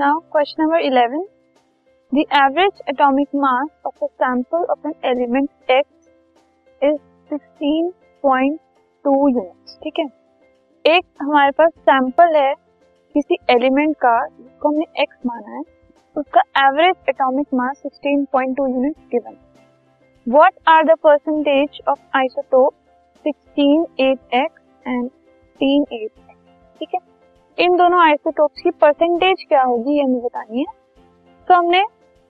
Now, question number 11. The average atomic mass of a sample of an element X is 16.2 units. ठीक है एक हमारे पास sample है किसी एलिमेंट का जिसको हमने एक्स माना है उसका average atomic mass 16.2 unit given what are the percentage of isotope 16.8x and 16.8x ठीक है इन दोनों आइसोटोप्स की परसेंटेज क्या होगी ये हमें बतानी है? तो हमने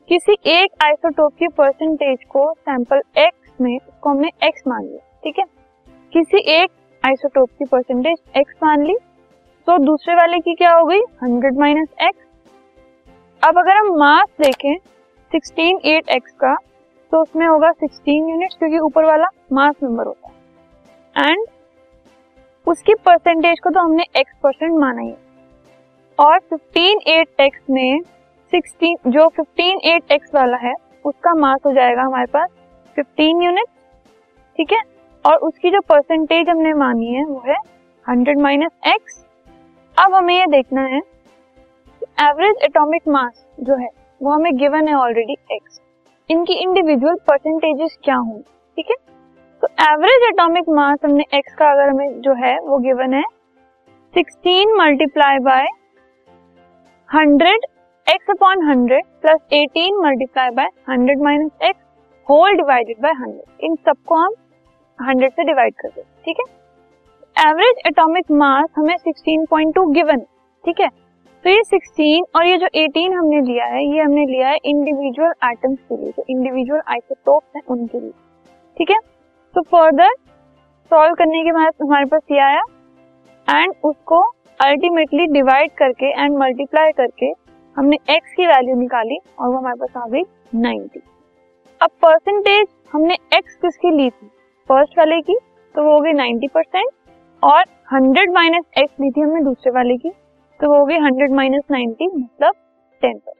किसी एक आइसोटोप की परसेंटेज को सैंपल एक्स में उसको हमने एक्स मान लिया, ठीक है? किसी एक आइसोटोप की परसेंटेज एक्स मान ली तो दूसरे वाले की क्या हो गई? हंड्रेड माइनस एक्स अब अगर हम मास देखें सिक्सटीन एट एक्स का तो उसमें होगा सिक्सटीन यूनिट क्योंकि ऊपर वाला मास नंबर होता है। एंड उसकी परसेंटेज को तो हमने एक्स परसेंट माना ही और फिफ्टीन एट एक्स में सिक्सटीन जो फिफ्टीन एट एक्स वाला है, उसका मास हो जाएगा हमारे पास फिफ्टीन यूनिट ठीक है? और उसकी जो परसेंटेज हमने मानी है, वो है हंड्रेड माइनस एक्स अब हमें ये देखना है एवरेज एटॉमिक मास जो है, वो हमें गिवन है ऑलरेडी एक्स इनकी इंडिविजुअल परसेंटेजेस क्या होंगी ठीक है? तो एवरेज एटॉमिक मास हमने एक्स का अगर हमें जो है वो गिवन है 16 multiply by 100 x upon 100 plus 18 multiply by 100 minus x whole divided by 100 इन सबको हम 100 से डिवाइड कर दे ठीक है? एवरेज एटॉमिक मास हमें 16.2 गिवन ठीक है? तो ये 16 और ये जो 18 हमने लिया है, ये हमने लिया है इंडिविजुअल आइटम्स के लिए, जो इंडिविजुअल आइसोटोप्स हैं उनके लिए, ठीक है? तो फर्दर सॉल्व करने के बाद हमारे पास ये आया एंड उसको अल्टीमेटली डिवाइड करके एंड मल्टीप्लाई करके हमने x की वैल्यू निकाली और वो हमारे पास आ गई 90 अब परसेंटेज हमने x किसकी ली थी? फ़र्स्ट वाले की तो वो हो गई 90 परसेंट और 100 माइनस एक्स ली थी हमने दूसरे वाले की तो वो हो गई 100 माइनस नाइनटी मतलब 10 percent